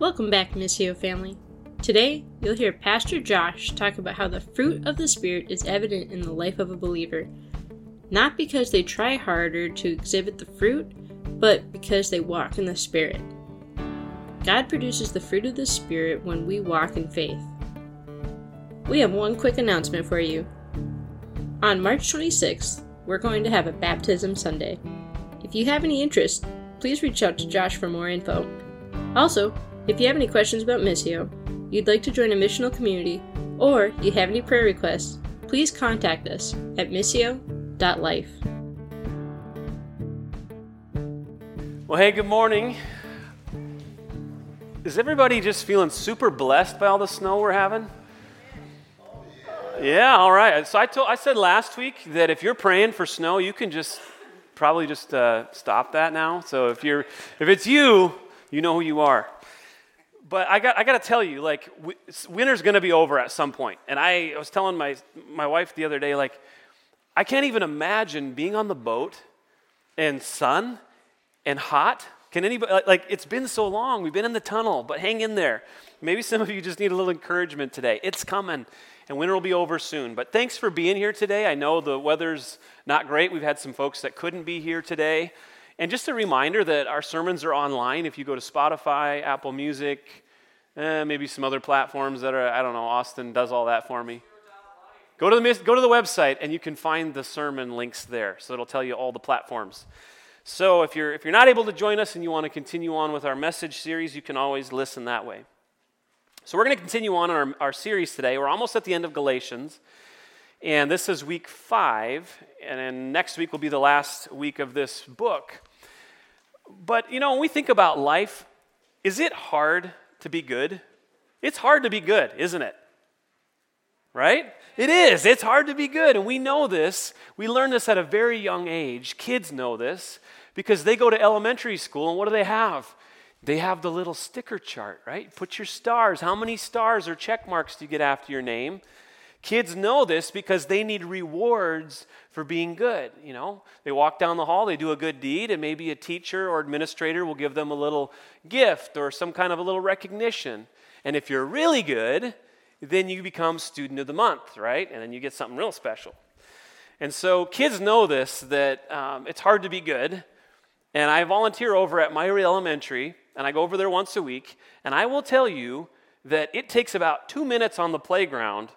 Welcome back, Missio family. Today, you'll hear Pastor Josh talk about how the fruit of the Spirit is evident in the life of a believer, not because they try harder to exhibit the fruit, but because they walk in the Spirit. God produces the fruit of the Spirit when we walk in faith. We have one quick announcement for you. On March 26th, we're going to have a Baptism Sunday. If you have any interest, please reach out to Josh for more info. Also, if you have any questions about Missio, you'd like to join a missional community, or you have any prayer requests, please contact us at missio.life. Well, hey, good morning. Is everybody just feeling super blessed by all the snow we're having? Yeah, all right. So I told I said last week that if you're praying for snow, you can just probably just uh, stop that now. So if you're if it's you, you know who you are. But I got I got to tell you, like winter's going to be over at some point. And I, was telling my my wife the other day, like I can't even imagine being on the boat and sun and hot. Can anybody like it's been so long? We've been in the tunnel, but hang in there. Maybe some of you just need a little encouragement today. It's coming and winter will be over soon. But thanks for being here today. I know the weather's not great. We've had some folks that couldn't be here today. And just a reminder that our sermons are online. If you go to Spotify, Apple Music, eh, maybe some other platforms that are, I don't know, Austin does all that for me. Go to, the, go to the website and you can find the sermon links there. So it'll tell you all the platforms. So if you're, if you're not able to join us and you want to continue on with our message series, you can always listen that way. So, we're going to continue on our, our series today. We're almost at the end of Galatians, and this is week five, and next week will be the last week of this book. But, you know, when we think about life, is it hard to be good? It's hard to be good, isn't it? Right? It is. It's hard to be good. And we know this. We learn this at a very young age. Kids know this because they go to elementary school, and what do they have? They have the little sticker chart, right? Put your stars. How many stars or check marks do you get after your name? Kids know this because they need rewards for being good. You know, they walk down the hall, they do a good deed, and maybe a teacher or administrator will give them a little gift or some kind of a little recognition. And if you're really good, then you become student of the month, right? And then you get something real special. And so kids know this that um, it's hard to be good. And I volunteer over at Myrie Elementary, and I go over there once a week, and I will tell you that it takes about two minutes on the playground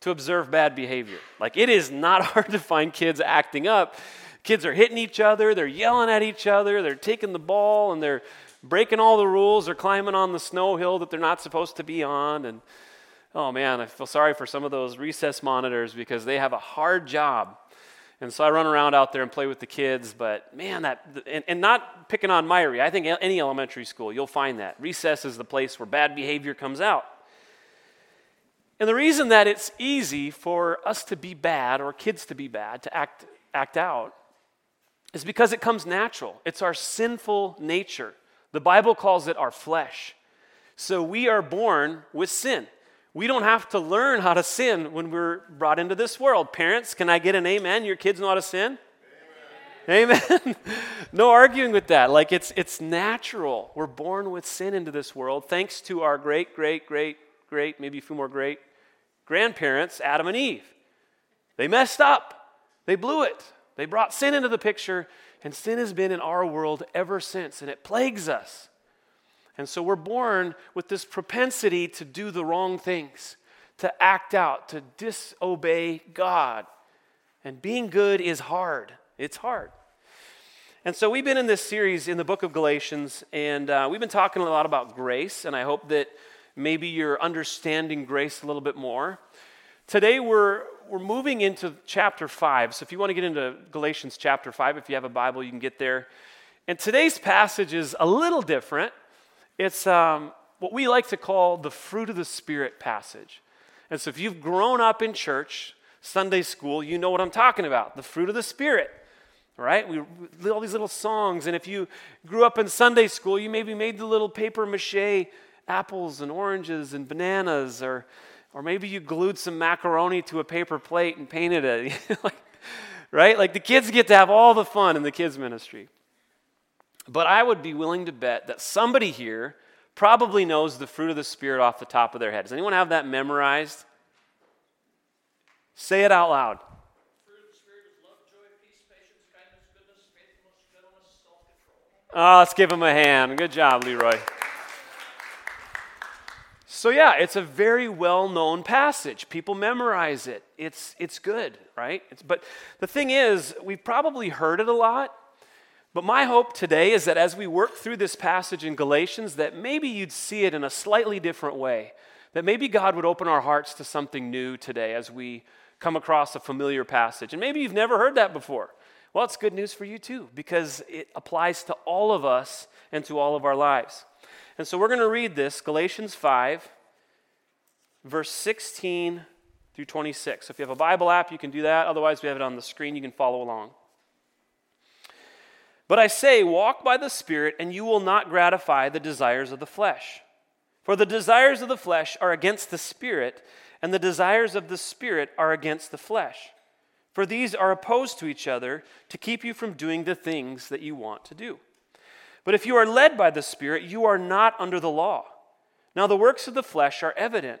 to observe bad behavior. Like, it is not hard to find kids acting up. Kids are hitting each other, they're yelling at each other, they're taking the ball, and they're breaking all the rules, they're climbing on the snow hill that they're not supposed to be on. And oh man, I feel sorry for some of those recess monitors because they have a hard job and so I run around out there and play with the kids, but man, that, and, and not picking on Myrie, I think any elementary school, you'll find that. Recess is the place where bad behavior comes out. And the reason that it's easy for us to be bad or kids to be bad, to act, act out, is because it comes natural. It's our sinful nature. The Bible calls it our flesh. So we are born with sin. We don't have to learn how to sin when we're brought into this world. Parents, can I get an amen? Your kids know how to sin? Amen. amen. no arguing with that. Like it's it's natural. We're born with sin into this world thanks to our great, great, great, great, maybe a few more great grandparents, Adam and Eve. They messed up. They blew it. They brought sin into the picture, and sin has been in our world ever since, and it plagues us. And so we're born with this propensity to do the wrong things, to act out, to disobey God. And being good is hard. It's hard. And so we've been in this series in the book of Galatians, and uh, we've been talking a lot about grace, and I hope that maybe you're understanding grace a little bit more. Today we're, we're moving into chapter 5. So if you want to get into Galatians chapter 5, if you have a Bible, you can get there. And today's passage is a little different. It's um, what we like to call the fruit of the Spirit passage. And so if you've grown up in church, Sunday school, you know what I'm talking about the fruit of the Spirit. Right? We all these little songs. And if you grew up in Sunday school, you maybe made the little paper mache apples and oranges and bananas, or, or maybe you glued some macaroni to a paper plate and painted it. right? Like the kids get to have all the fun in the kids' ministry. But I would be willing to bet that somebody here probably knows the fruit of the Spirit off the top of their head. Does anyone have that memorized? Say it out loud. Oh, let's give him a hand. Good job, Leroy. So, yeah, it's a very well known passage. People memorize it. It's, it's good, right? It's, but the thing is, we've probably heard it a lot. But my hope today is that as we work through this passage in Galatians, that maybe you'd see it in a slightly different way. That maybe God would open our hearts to something new today as we come across a familiar passage. And maybe you've never heard that before. Well, it's good news for you too, because it applies to all of us and to all of our lives. And so we're going to read this, Galatians 5, verse 16 through 26. So if you have a Bible app, you can do that. Otherwise, we have it on the screen. You can follow along. But I say, walk by the Spirit, and you will not gratify the desires of the flesh. For the desires of the flesh are against the Spirit, and the desires of the Spirit are against the flesh. For these are opposed to each other to keep you from doing the things that you want to do. But if you are led by the Spirit, you are not under the law. Now, the works of the flesh are evident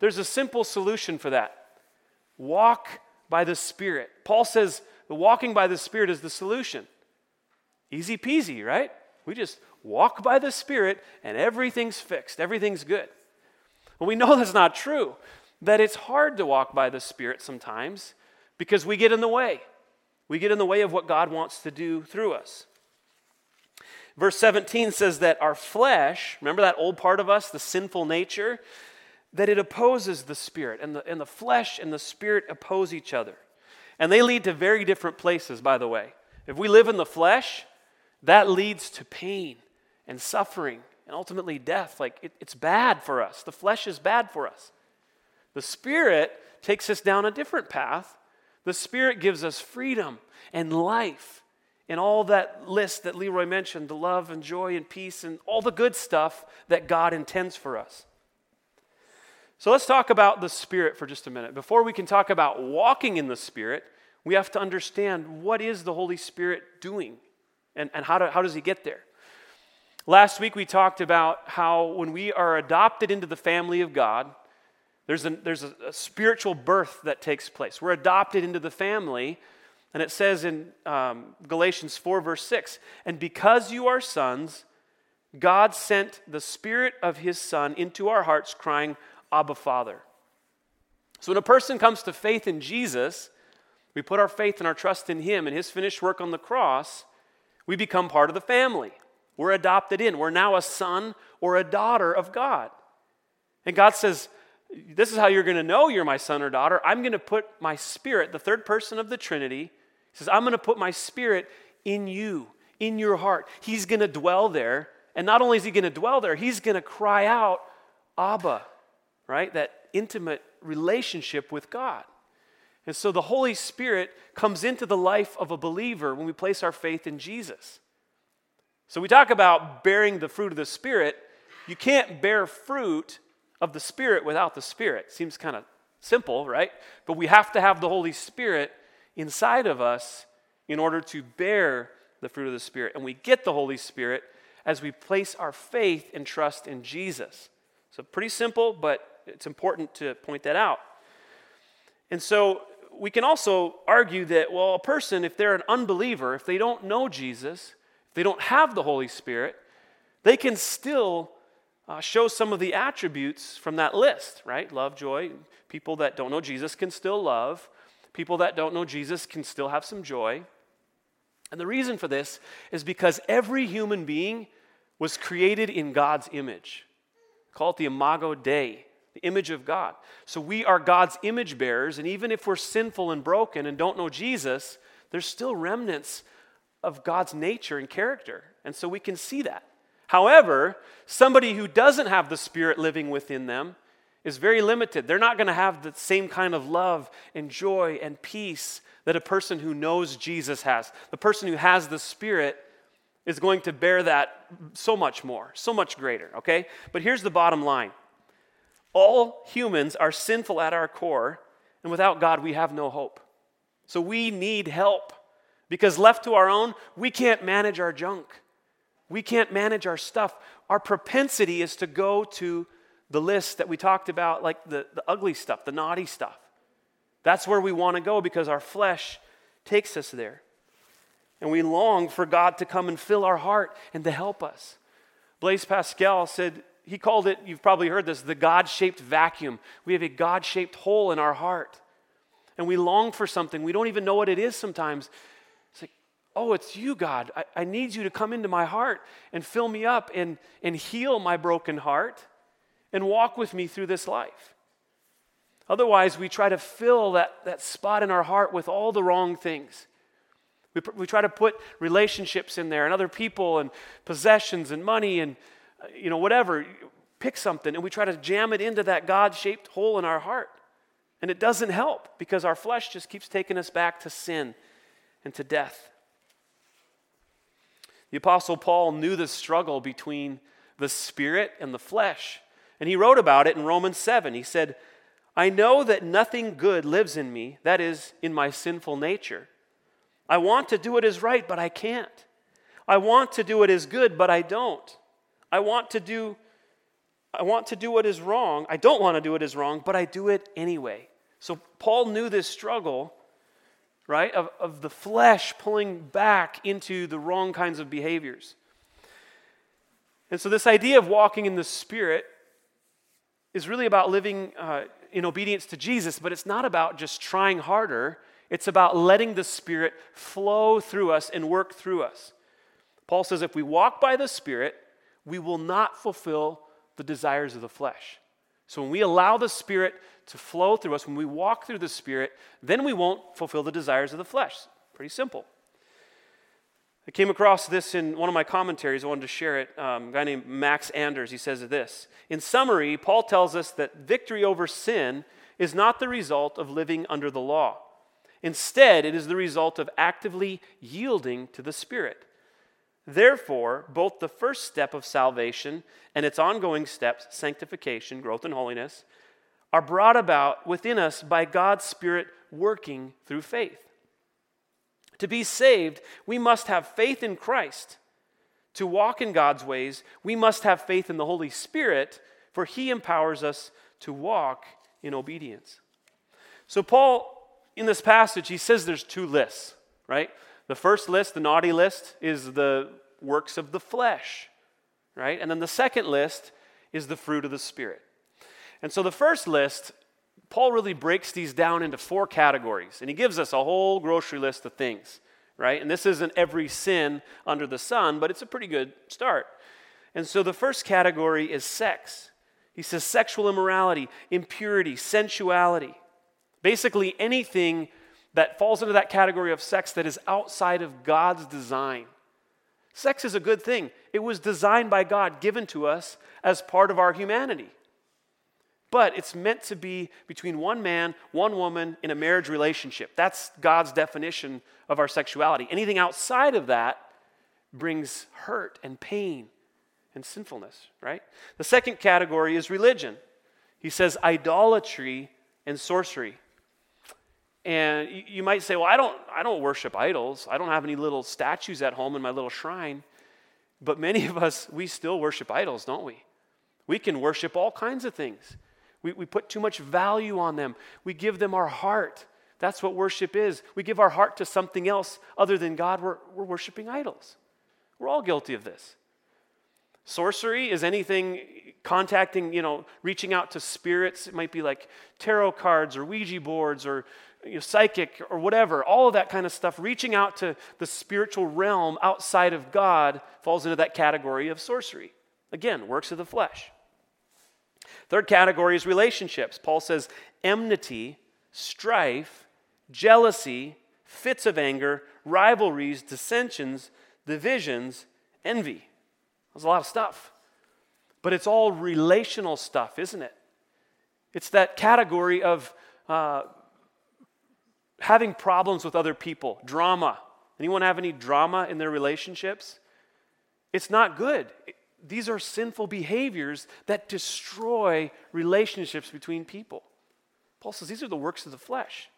there's a simple solution for that walk by the Spirit. Paul says the walking by the Spirit is the solution. Easy peasy, right? We just walk by the Spirit and everything's fixed, everything's good. Well, we know that's not true, that it's hard to walk by the Spirit sometimes because we get in the way. We get in the way of what God wants to do through us. Verse 17 says that our flesh, remember that old part of us, the sinful nature, that it opposes the spirit, and the, and the flesh and the spirit oppose each other. And they lead to very different places, by the way. If we live in the flesh, that leads to pain and suffering and ultimately death. Like it, it's bad for us. The flesh is bad for us. The spirit takes us down a different path. The spirit gives us freedom and life and all that list that Leroy mentioned the love and joy and peace and all the good stuff that God intends for us. So let's talk about the Spirit for just a minute. Before we can talk about walking in the Spirit, we have to understand what is the Holy Spirit doing and, and how, do, how does He get there? Last week we talked about how when we are adopted into the family of God, there's, a, there's a, a spiritual birth that takes place. We're adopted into the family and it says in um, Galatians 4, verse 6 And because you are sons, God sent the Spirit of His Son into our hearts, crying, Abba, Father. So when a person comes to faith in Jesus, we put our faith and our trust in Him and His finished work on the cross, we become part of the family. We're adopted in. We're now a son or a daughter of God. And God says, This is how you're going to know you're my son or daughter. I'm going to put my spirit, the third person of the Trinity, he says, I'm going to put my spirit in you, in your heart. He's going to dwell there. And not only is he going to dwell there, he's going to cry out, Abba, right? That intimate relationship with God. And so the Holy Spirit comes into the life of a believer when we place our faith in Jesus. So we talk about bearing the fruit of the Spirit. You can't bear fruit of the Spirit without the Spirit. Seems kind of simple, right? But we have to have the Holy Spirit inside of us in order to bear the fruit of the Spirit. And we get the Holy Spirit as we place our faith and trust in Jesus. So, pretty simple, but it's important to point that out. And so, we can also argue that, well, a person, if they're an unbeliever, if they don't know Jesus, if they don't have the Holy Spirit, they can still uh, shows some of the attributes from that list, right? Love, joy. People that don't know Jesus can still love. People that don't know Jesus can still have some joy. And the reason for this is because every human being was created in God's image. Call it the imago Dei, the image of God. So we are God's image bearers, and even if we're sinful and broken and don't know Jesus, there's still remnants of God's nature and character. And so we can see that. However, somebody who doesn't have the Spirit living within them is very limited. They're not going to have the same kind of love and joy and peace that a person who knows Jesus has. The person who has the Spirit is going to bear that so much more, so much greater, okay? But here's the bottom line all humans are sinful at our core, and without God, we have no hope. So we need help because left to our own, we can't manage our junk. We can't manage our stuff. Our propensity is to go to the list that we talked about, like the, the ugly stuff, the naughty stuff. That's where we want to go because our flesh takes us there. And we long for God to come and fill our heart and to help us. Blaise Pascal said, he called it, you've probably heard this, the God shaped vacuum. We have a God shaped hole in our heart. And we long for something. We don't even know what it is sometimes. It's like, oh, it's you, God. I, I need you to come into my heart and fill me up and, and heal my broken heart and walk with me through this life. Otherwise, we try to fill that, that spot in our heart with all the wrong things. We, we try to put relationships in there and other people and possessions and money and, you know, whatever. Pick something and we try to jam it into that God shaped hole in our heart. And it doesn't help because our flesh just keeps taking us back to sin and to death. The Apostle Paul knew the struggle between the spirit and the flesh. And he wrote about it in Romans 7. He said, I know that nothing good lives in me, that is, in my sinful nature. I want to do what is right, but I can't. I want to do what is good, but I don't. I want to do I want to do what is wrong. I don't want to do what is wrong, but I do it anyway. So Paul knew this struggle, right, of, of the flesh pulling back into the wrong kinds of behaviors. And so, this idea of walking in the Spirit is really about living uh, in obedience to Jesus, but it's not about just trying harder. It's about letting the Spirit flow through us and work through us. Paul says if we walk by the Spirit, we will not fulfill the desires of the flesh. So when we allow the Spirit to flow through us, when we walk through the Spirit, then we won't fulfill the desires of the flesh. Pretty simple. I came across this in one of my commentaries. I wanted to share it. Um, a guy named Max Anders, he says this. In summary, Paul tells us that victory over sin is not the result of living under the law. Instead, it is the result of actively yielding to the Spirit. Therefore, both the first step of salvation and its ongoing steps, sanctification, growth in holiness, are brought about within us by God's Spirit working through faith. To be saved, we must have faith in Christ. To walk in God's ways, we must have faith in the Holy Spirit, for He empowers us to walk in obedience. So, Paul, in this passage, he says there's two lists, right? The first list, the naughty list, is the works of the flesh, right? And then the second list is the fruit of the Spirit. And so the first list Paul really breaks these down into four categories, and he gives us a whole grocery list of things, right? And this isn't every sin under the sun, but it's a pretty good start. And so the first category is sex. He says sexual immorality, impurity, sensuality. Basically, anything that falls into that category of sex that is outside of God's design. Sex is a good thing. It was designed by God, given to us as part of our humanity but it's meant to be between one man, one woman in a marriage relationship. That's God's definition of our sexuality. Anything outside of that brings hurt and pain and sinfulness, right? The second category is religion. He says idolatry and sorcery. And you might say, well, I don't, I don't worship idols. I don't have any little statues at home in my little shrine. But many of us, we still worship idols, don't we? We can worship all kinds of things. We, we put too much value on them. We give them our heart. That's what worship is. We give our heart to something else other than God. We're, we're worshiping idols. We're all guilty of this. Sorcery is anything contacting, you know, reaching out to spirits. It might be like tarot cards or Ouija boards or you know, psychic or whatever. All of that kind of stuff. Reaching out to the spiritual realm outside of God falls into that category of sorcery. Again, works of the flesh. Third category is relationships. Paul says enmity, strife, jealousy, fits of anger, rivalries, dissensions, divisions, envy. There's a lot of stuff. But it's all relational stuff, isn't it? It's that category of uh, having problems with other people, drama. Anyone have any drama in their relationships? It's not good. These are sinful behaviors that destroy relationships between people. Paul says these are the works of the flesh.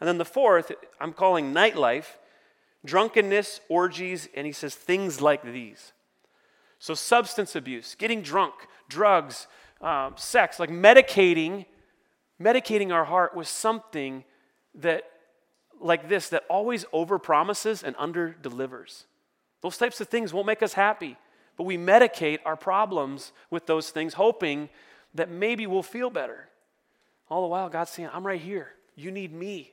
And then the fourth, I'm calling nightlife, drunkenness, orgies, and he says things like these. So, substance abuse, getting drunk, drugs, um, sex, like medicating, medicating our heart with something that, like this, that always overpromises and under delivers. Those types of things won't make us happy, but we medicate our problems with those things, hoping that maybe we'll feel better. All the while, God's saying, I'm right here. You need me.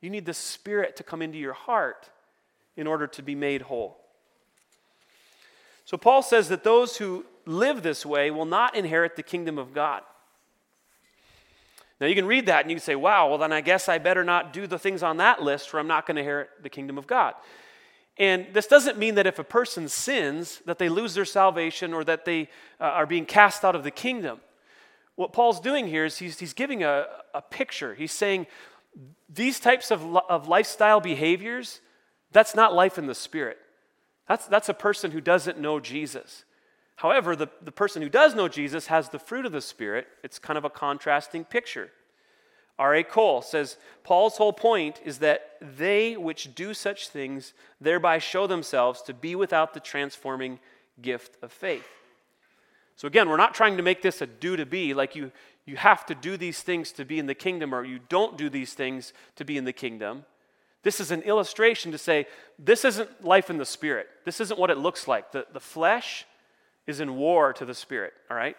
You need the Spirit to come into your heart in order to be made whole. So Paul says that those who live this way will not inherit the kingdom of God. Now you can read that and you can say, wow, well, then I guess I better not do the things on that list or I'm not going to inherit the kingdom of God. And this doesn't mean that if a person sins, that they lose their salvation or that they uh, are being cast out of the kingdom. What Paul's doing here is he's, he's giving a, a picture. He's saying these types of, of lifestyle behaviors, that's not life in the spirit. That's, that's a person who doesn't know Jesus. However, the, the person who does know Jesus has the fruit of the Spirit. It's kind of a contrasting picture. R.A. Cole says Paul's whole point is that they which do such things thereby show themselves to be without the transforming gift of faith. So, again, we're not trying to make this a do to be, like you, you have to do these things to be in the kingdom, or you don't do these things to be in the kingdom. This is an illustration to say this isn't life in the spirit. This isn't what it looks like. The, the flesh is in war to the spirit, all right?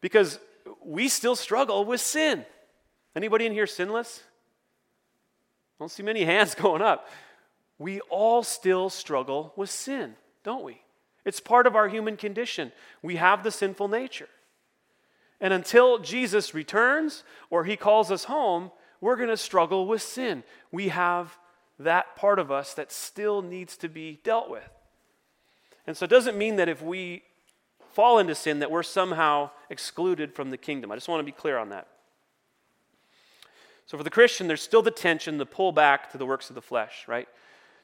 Because we still struggle with sin. Anybody in here sinless? Don't see many hands going up. We all still struggle with sin, don't we? It's part of our human condition. We have the sinful nature. And until Jesus returns or he calls us home, we're going to struggle with sin. We have that part of us that still needs to be dealt with. And so it doesn't mean that if we fall into sin that we're somehow excluded from the kingdom. I just want to be clear on that. So for the Christian, there's still the tension, the pull back to the works of the flesh, right?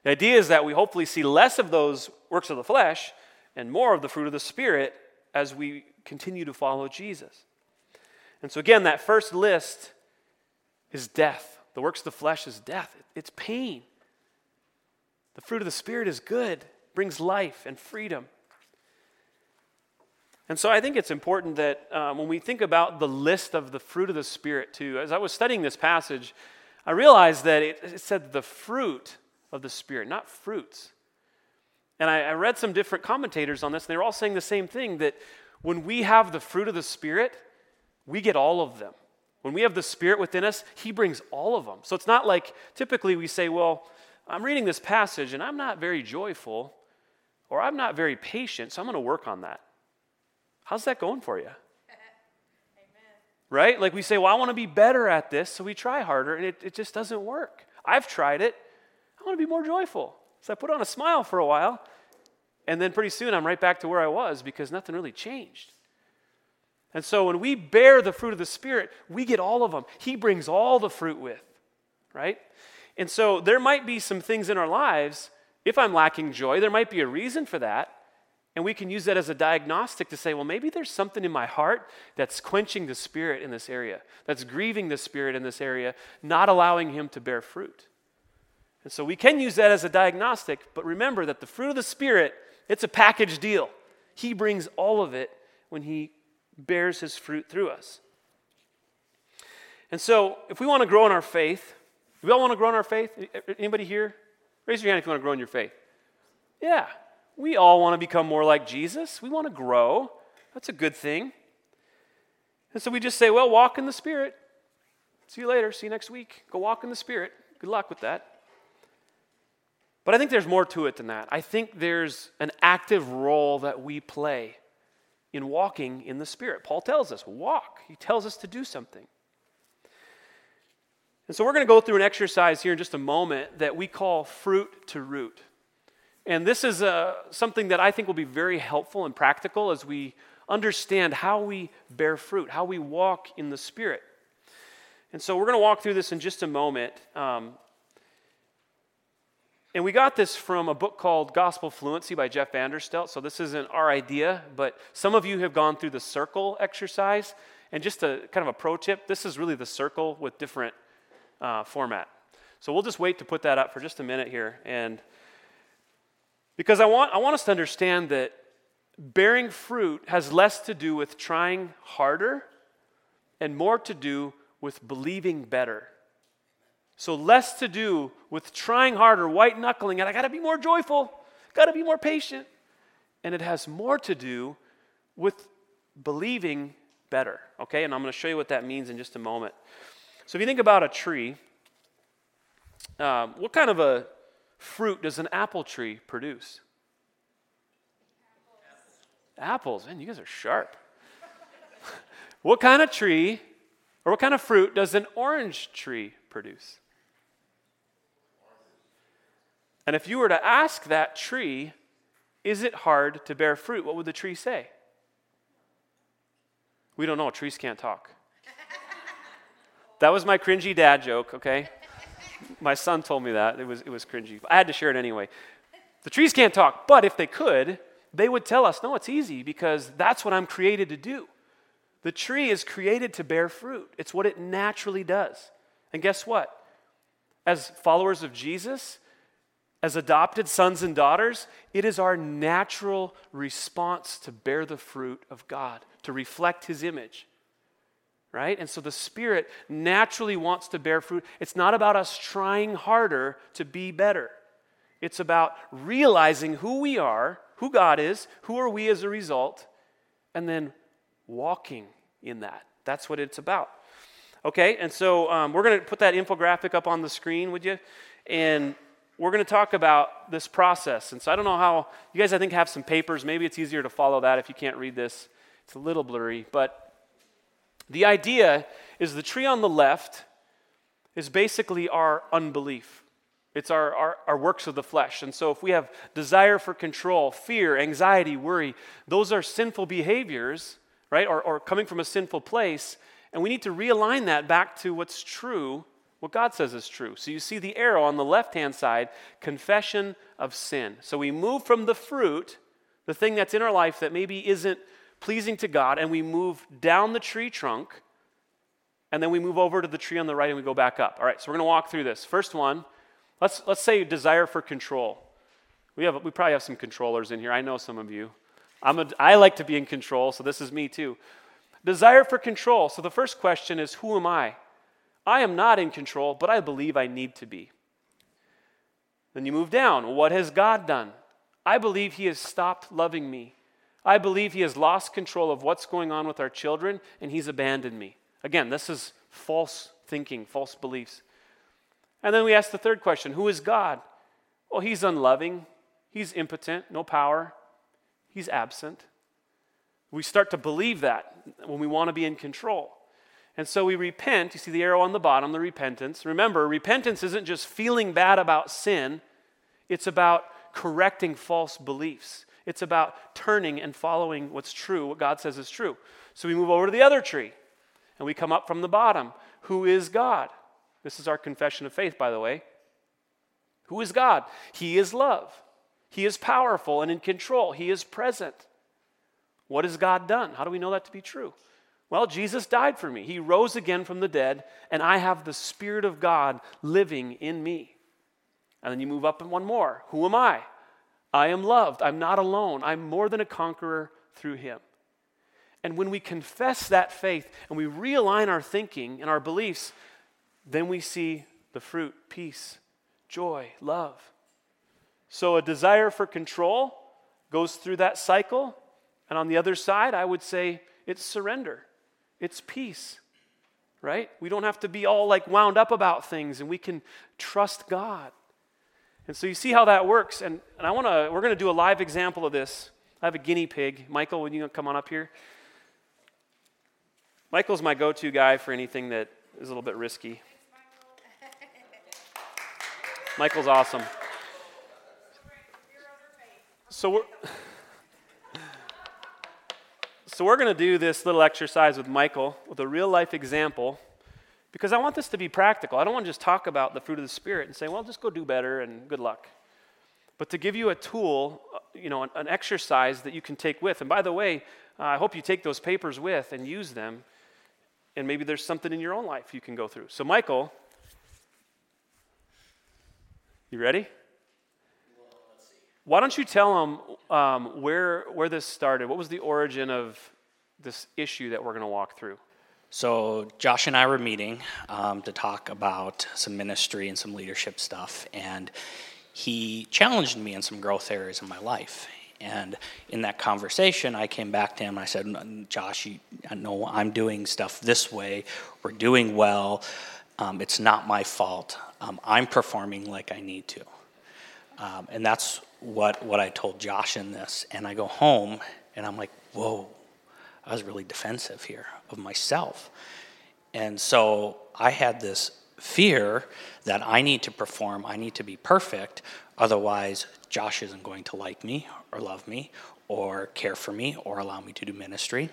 The idea is that we hopefully see less of those works of the flesh and more of the fruit of the Spirit as we continue to follow Jesus. And so, again, that first list is death. The works of the flesh is death, it's pain. The fruit of the Spirit is good, brings life and freedom. And so I think it's important that um, when we think about the list of the fruit of the Spirit, too, as I was studying this passage, I realized that it, it said the fruit of the Spirit, not fruits. And I, I read some different commentators on this, and they were all saying the same thing that when we have the fruit of the Spirit, we get all of them. When we have the Spirit within us, He brings all of them. So it's not like typically we say, well, I'm reading this passage and I'm not very joyful or I'm not very patient, so I'm going to work on that. How's that going for you? Right? Like we say, well, I want to be better at this, so we try harder, and it, it just doesn't work. I've tried it. I want to be more joyful. So I put on a smile for a while, and then pretty soon I'm right back to where I was because nothing really changed. And so when we bear the fruit of the Spirit, we get all of them. He brings all the fruit with, right? And so there might be some things in our lives, if I'm lacking joy, there might be a reason for that. And we can use that as a diagnostic to say, well, maybe there's something in my heart that's quenching the Spirit in this area, that's grieving the Spirit in this area, not allowing Him to bear fruit. And so we can use that as a diagnostic, but remember that the fruit of the Spirit, it's a package deal. He brings all of it when He bears his fruit through us. And so, if we want to grow in our faith, do we all want to grow in our faith? Anybody here? Raise your hand if you want to grow in your faith. Yeah, We all want to become more like Jesus. We want to grow. That's a good thing. And so we just say, well, walk in the Spirit. See you later. See you next week. Go walk in the Spirit. Good luck with that. But I think there's more to it than that. I think there's an active role that we play in walking in the Spirit. Paul tells us, walk. He tells us to do something. And so we're going to go through an exercise here in just a moment that we call fruit to root. And this is uh, something that I think will be very helpful and practical as we understand how we bear fruit, how we walk in the Spirit. And so we're going to walk through this in just a moment. Um, and we got this from a book called Gospel Fluency by Jeff Vanderstelt. So this isn't our idea, but some of you have gone through the circle exercise. And just a kind of a pro tip this is really the circle with different uh, format. So we'll just wait to put that up for just a minute here. And because I want, I want us to understand that bearing fruit has less to do with trying harder and more to do with believing better. So, less to do with trying harder, white knuckling, and I gotta be more joyful, gotta be more patient. And it has more to do with believing better, okay? And I'm gonna show you what that means in just a moment. So, if you think about a tree, um, what kind of a fruit does an apple tree produce? Apples. Man, you guys are sharp. what kind of tree or what kind of fruit does an orange tree produce? And if you were to ask that tree, is it hard to bear fruit? What would the tree say? We don't know. Trees can't talk. that was my cringy dad joke, okay? My son told me that. It was, it was cringy. I had to share it anyway. The trees can't talk, but if they could, they would tell us, no, it's easy because that's what I'm created to do. The tree is created to bear fruit, it's what it naturally does. And guess what? As followers of Jesus, as adopted sons and daughters, it is our natural response to bear the fruit of God, to reflect His image. Right? And so the Spirit naturally wants to bear fruit. It's not about us trying harder to be better, it's about realizing who we are, who God is, who are we as a result, and then walking in that. That's what it's about. Okay, and so um, we're going to put that infographic up on the screen, would you? And we're going to talk about this process. And so I don't know how, you guys, I think, have some papers. Maybe it's easier to follow that if you can't read this. It's a little blurry. But the idea is the tree on the left is basically our unbelief. It's our, our, our, works of the flesh. And so, if we have desire for control, fear, anxiety, worry, those are sinful behaviors, right? Or, or coming from a sinful place. And we need to realign that back to what's true what God says is true. So you see the arrow on the left hand side, confession of sin. So we move from the fruit, the thing that's in our life that maybe isn't pleasing to God, and we move down the tree trunk, and then we move over to the tree on the right and we go back up. All right, so we're going to walk through this. First one, let's, let's say desire for control. We, have, we probably have some controllers in here. I know some of you. I'm a, I like to be in control, so this is me too. Desire for control. So the first question is Who am I? I am not in control, but I believe I need to be. Then you move down. What has God done? I believe He has stopped loving me. I believe He has lost control of what's going on with our children and He's abandoned me. Again, this is false thinking, false beliefs. And then we ask the third question Who is God? Well, He's unloving, He's impotent, no power, He's absent. We start to believe that when we want to be in control. And so we repent. You see the arrow on the bottom, the repentance. Remember, repentance isn't just feeling bad about sin, it's about correcting false beliefs. It's about turning and following what's true, what God says is true. So we move over to the other tree and we come up from the bottom. Who is God? This is our confession of faith, by the way. Who is God? He is love. He is powerful and in control. He is present. What has God done? How do we know that to be true? Well, Jesus died for me. He rose again from the dead, and I have the Spirit of God living in me. And then you move up and one more. Who am I? I am loved. I'm not alone. I'm more than a conqueror through Him. And when we confess that faith and we realign our thinking and our beliefs, then we see the fruit peace, joy, love. So, a desire for control, goes through that cycle. And on the other side, I would say it's surrender, it's peace, right? We don't have to be all like wound up about things and we can trust God. And so you see how that works. And, and I want to, we're going to do a live example of this. I have a guinea pig. Michael, would you come on up here? Michael's my go to guy for anything that is a little bit risky. Michael's awesome. So we're, so we're going to do this little exercise with Michael with a real life example because I want this to be practical. I don't want to just talk about the fruit of the Spirit and say, well, just go do better and good luck. But to give you a tool, uh, you know, an, an exercise that you can take with. And by the way, uh, I hope you take those papers with and use them. And maybe there's something in your own life you can go through. So, Michael, you ready? Why don't you tell them um, where, where this started? What was the origin of this issue that we're going to walk through? So, Josh and I were meeting um, to talk about some ministry and some leadership stuff, and he challenged me in some growth areas in my life. And in that conversation, I came back to him. And I said, Josh, you, I know I'm doing stuff this way. We're doing well. Um, it's not my fault. Um, I'm performing like I need to. Um, and that's what, what I told Josh in this. And I go home and I'm like, whoa, I was really defensive here of myself. And so I had this fear that I need to perform, I need to be perfect, otherwise, Josh isn't going to like me or love me or care for me or allow me to do ministry.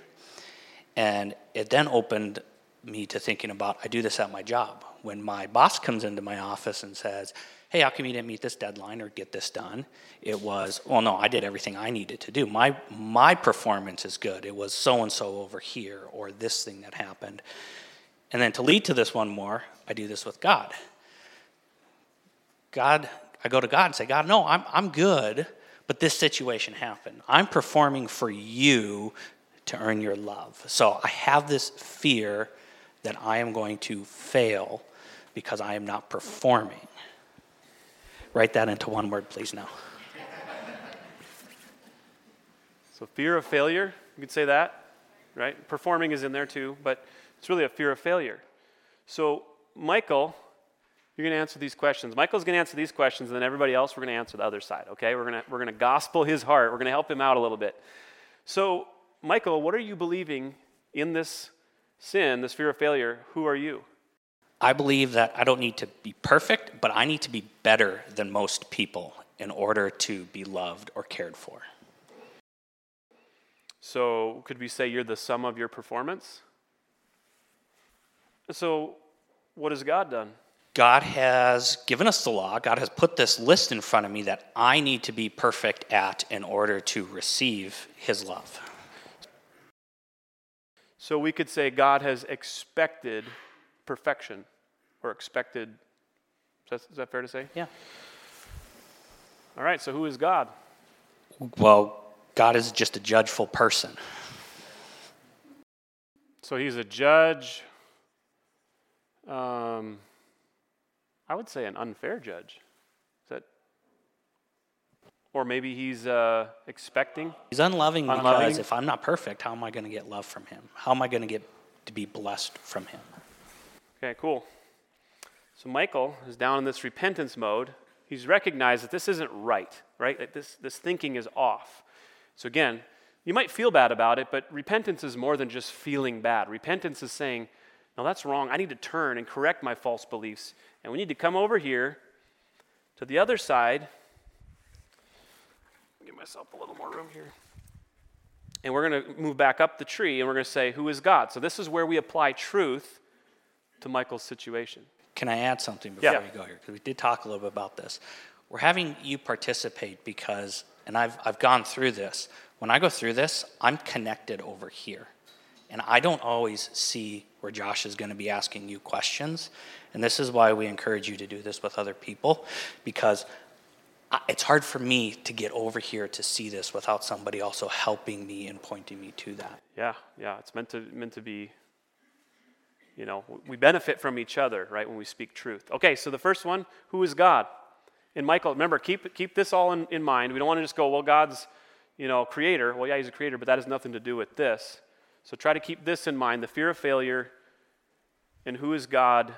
And it then opened me to thinking about I do this at my job. When my boss comes into my office and says, hey, how come you didn't meet this deadline or get this done? It was, well, no, I did everything I needed to do. My, my performance is good. It was so and so over here or this thing that happened. And then to lead to this one more, I do this with God. God, I go to God and say, God, no, I'm, I'm good, but this situation happened. I'm performing for you to earn your love. So I have this fear that I am going to fail because I am not performing. Write that into one word, please, now. So, fear of failure, you could say that, right? Performing is in there too, but it's really a fear of failure. So, Michael, you're going to answer these questions. Michael's going to answer these questions, and then everybody else, we're going to answer the other side, okay? We're going to, we're going to gospel his heart. We're going to help him out a little bit. So, Michael, what are you believing in this sin, this fear of failure? Who are you? I believe that I don't need to be perfect, but I need to be better than most people in order to be loved or cared for. So, could we say you're the sum of your performance? So, what has God done? God has given us the law. God has put this list in front of me that I need to be perfect at in order to receive His love. So, we could say God has expected perfection or expected. Is that, is that fair to say? Yeah. All right, so who is God? Well, God is just a judgeful person. So he's a judge. Um, I would say an unfair judge. Is that, or maybe he's uh, expecting. He's unloving, Unloving. because if I'm not perfect, how am I going to get love from him? How am I going to get to be blessed from him? Okay, cool. So Michael is down in this repentance mode. He's recognized that this isn't right, right? That this, this thinking is off. So again, you might feel bad about it, but repentance is more than just feeling bad. Repentance is saying, no, that's wrong. I need to turn and correct my false beliefs. And we need to come over here to the other side. Give myself a little more room here. And we're going to move back up the tree and we're going to say, Who is God? So this is where we apply truth to Michael's situation. Can I add something before Yeah. we go here? Because we did talk a little bit about this. We're having you participate because, and I've, I've gone through this. When I go through this, I'm connected over here. And I don't always see where Josh is going to be asking you questions. And this is why we encourage you to do this with other people because I- it's hard for me to get over here to see this without somebody also helping me and pointing me to that. Yeah, yeah, it's meant to meant to be. You know, we benefit from each other, right? When we speak truth. Okay, so the first one, who is God? And Michael, remember, keep keep this all in, in mind. We don't want to just go, well, God's, you know, creator. Well, yeah, he's a creator, but that has nothing to do with this. So try to keep this in mind the fear of failure and who is God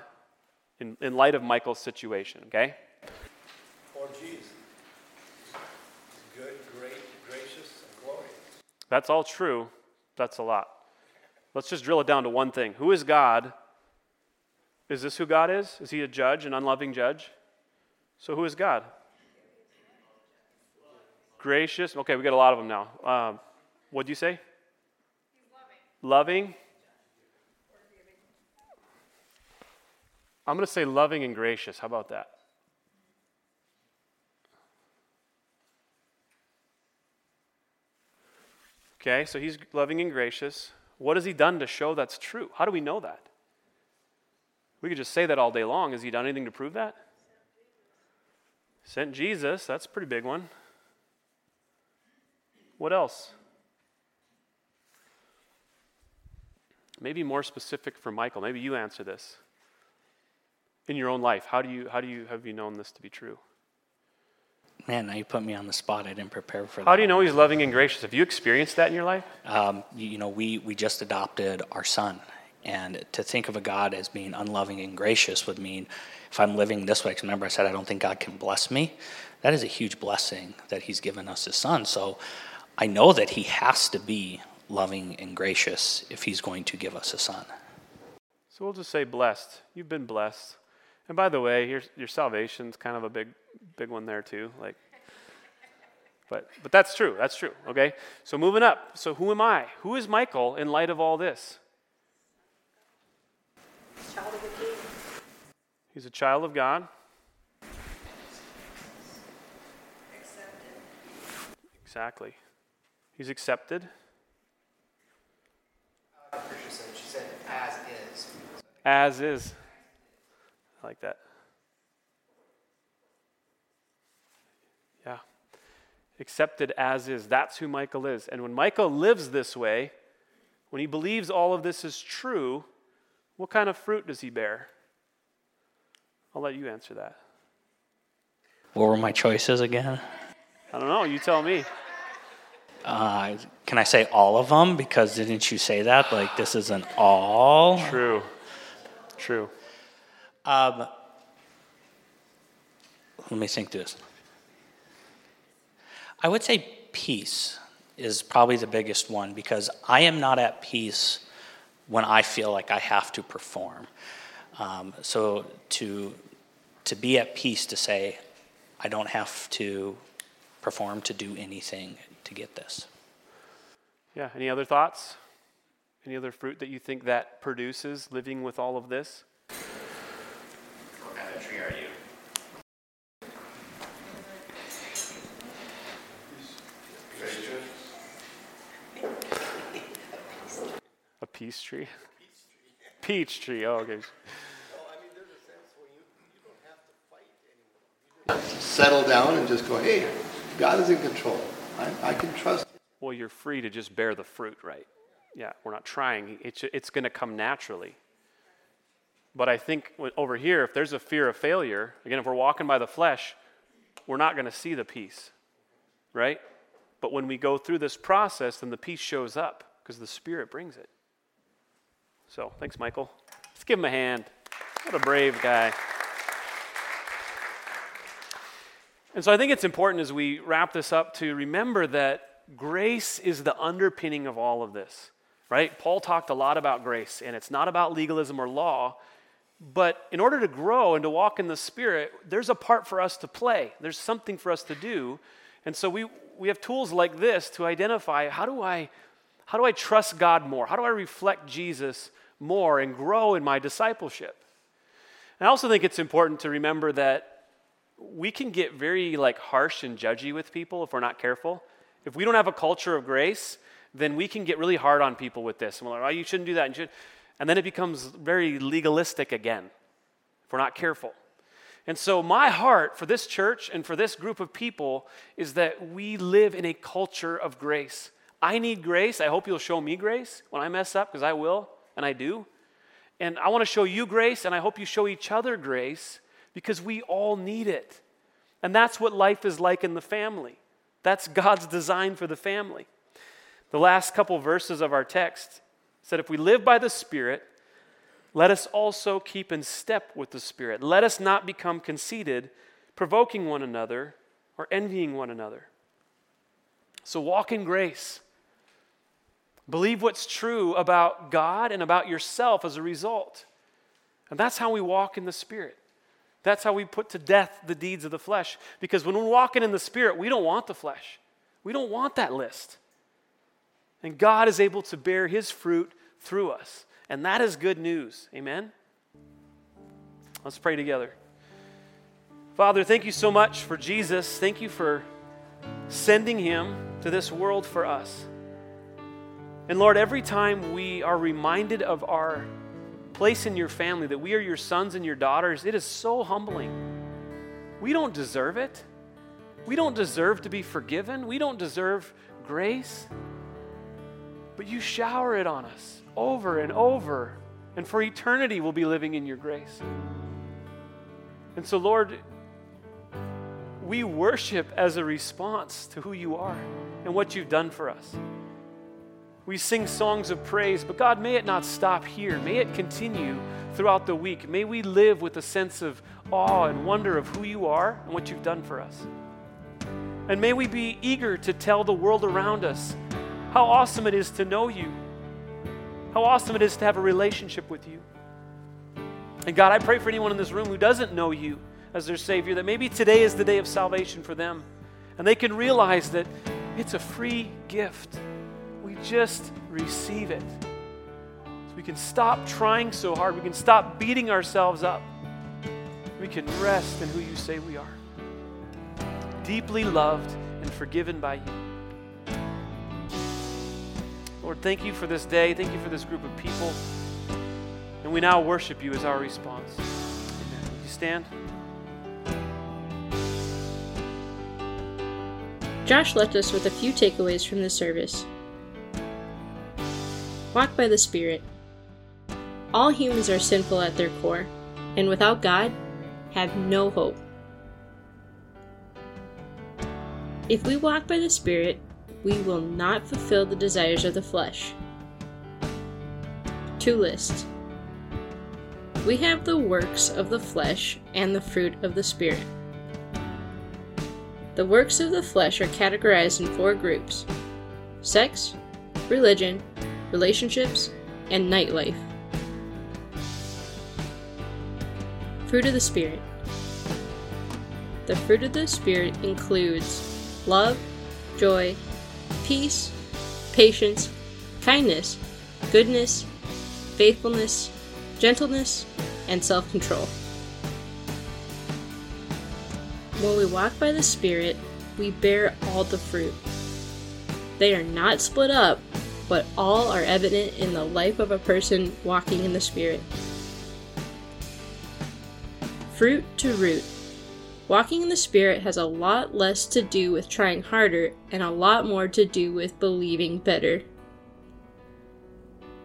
in, in light of Michael's situation, okay? Or Jesus. Good, great, gracious, and glorious. That's all true. That's a lot. Let's just drill it down to one thing. Who is God? Is this who God is? Is he a judge, an unloving judge? So who is God? Gracious. Okay, we got a lot of them now. Um, what do you say? loving. loving. I'm going to say loving and gracious. How about that? Okay, so he's loving and gracious. What has he done to show that's true? How do we know that? We could just say that all day long. Has he done anything to prove that? Sent Jesus. That's a pretty big one. What else? Maybe more specific for Michael. Maybe you answer this. In your own life, how do you how do you have you known this to be true? Man, now you put me on the spot. I didn't prepare for that. How do you know he's loving and gracious? Have you experienced that in your life? Um, you, know, we, we just adopted our son. And to think of a God as being unloving and gracious would mean if I'm living this way, because remember I said I don't think God can bless me, that is a huge blessing that he's given us his son. So I know that he has to be loving and gracious if he's going to give us a son. So we'll just say blessed. You've been blessed. And by the way, your, your salvation's kind of a big big one there too. Like, but but that's true. That's true. Okay. So moving up. So who am I? Who is Michael in light of all this? Child of a king. He's a child of God. Accepted. Exactly. He's accepted. Uh, she said, as is. As is. Like that. Yeah. Accepted as is. That's who Michael is. And when Michael lives this way, when he believes all of this is true, what kind of fruit does he bear? I'll let you answer that. What were my choices again? I don't know. You tell me. Uh, can I say all of them? Because didn't you say that? Like, this is an all? True. True. Um, let me think this. I would say peace is probably the biggest one because I am not at peace when I feel like I have to perform. Um, so to to be at peace to say I don't have to perform to do anything to get this. Yeah. Any other thoughts? Any other fruit that you think that produces living with all of this? What kind of tree are you? A peace tree? Peach tree. Oh, okay. Settle down and just go, hey, God is in control. I, I can trust. Well, you're free to just bear the fruit, right? Yeah, we're not trying. It's, it's going to come naturally. But I think over here, if there's a fear of failure, again, if we're walking by the flesh, we're not going to see the peace, right? But when we go through this process, then the peace shows up because the Spirit brings it. So thanks, Michael. Let's give him a hand. What a brave guy. And so I think it's important as we wrap this up to remember that grace is the underpinning of all of this, right? Paul talked a lot about grace, and it's not about legalism or law. But in order to grow and to walk in the Spirit, there's a part for us to play. There's something for us to do. And so we, we have tools like this to identify how do I how do I trust God more? How do I reflect Jesus more and grow in my discipleship? And I also think it's important to remember that we can get very like harsh and judgy with people if we're not careful. If we don't have a culture of grace, then we can get really hard on people with this. And we're like, oh, you shouldn't do that. And, and then it becomes very legalistic again if we're not careful. And so, my heart for this church and for this group of people is that we live in a culture of grace. I need grace. I hope you'll show me grace when I mess up, because I will, and I do. And I want to show you grace, and I hope you show each other grace, because we all need it. And that's what life is like in the family. That's God's design for the family. The last couple verses of our text said, If we live by the Spirit, let us also keep in step with the Spirit. Let us not become conceited, provoking one another, or envying one another. So walk in grace. Believe what's true about God and about yourself as a result. And that's how we walk in the Spirit. That's how we put to death the deeds of the flesh. Because when we're walking in the Spirit, we don't want the flesh, we don't want that list. And God is able to bear His fruit through us. And that is good news. Amen? Let's pray together. Father, thank you so much for Jesus. Thank you for sending Him to this world for us. And Lord, every time we are reminded of our place in your family, that we are your sons and your daughters, it is so humbling. We don't deserve it. We don't deserve to be forgiven. We don't deserve grace. But you shower it on us over and over. And for eternity, we'll be living in your grace. And so, Lord, we worship as a response to who you are and what you've done for us. We sing songs of praise, but God, may it not stop here. May it continue throughout the week. May we live with a sense of awe and wonder of who you are and what you've done for us. And may we be eager to tell the world around us how awesome it is to know you, how awesome it is to have a relationship with you. And God, I pray for anyone in this room who doesn't know you as their Savior, that maybe today is the day of salvation for them. And they can realize that it's a free gift We just receive it. So we can stop trying so hard. We can stop beating ourselves up. We can rest in who you say we are. Deeply loved and forgiven by you. Lord, thank you for this day. Thank you for this group of people. And we now worship you as our response. Amen. Would you stand? Josh left us with a few takeaways from this service. Walk by the Spirit. All humans are sinful at their core, and without God, have no hope. If we walk by the Spirit, we will not fulfill the desires of the flesh. Two list We have the works of the flesh and the fruit of the Spirit. The works of the flesh are categorized in four groups sex, religion, relationships, and nightlife. Fruit of the Spirit. The fruit of the Spirit includes love, joy, peace, patience, kindness, goodness, faithfulness, gentleness, and self control. When we walk by the Spirit, we bear all the fruit. They are not split up, but all are evident in the life of a person walking in the Spirit. Fruit to root. Walking in the Spirit has a lot less to do with trying harder and a lot more to do with believing better.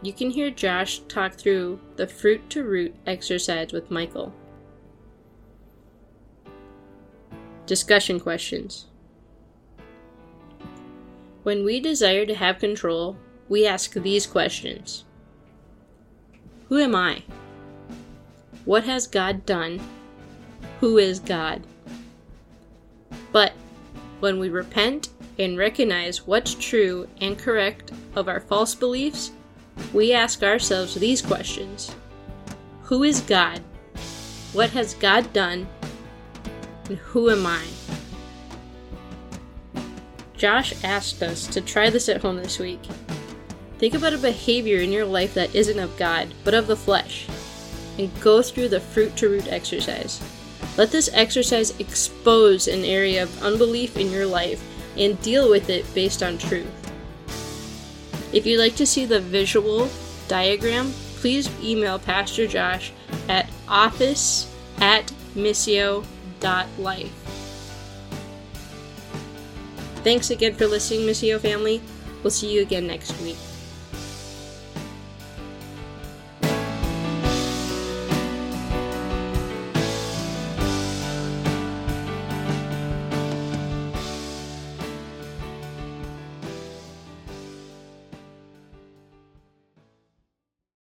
You can hear Josh talk through the fruit to root exercise with Michael. Discussion questions. When we desire to have control, we ask these questions Who am I? What has God done? Who is God? But when we repent and recognize what's true and correct of our false beliefs, we ask ourselves these questions Who is God? What has God done? And who am I? Josh asked us to try this at home this week. Think about a behavior in your life that isn't of God, but of the flesh, and go through the fruit to root exercise. Let this exercise expose an area of unbelief in your life and deal with it based on truth. If you'd like to see the visual diagram, please email Pastor Josh at office at missio.life. Thanks again for listening, Missio family. We'll see you again next week.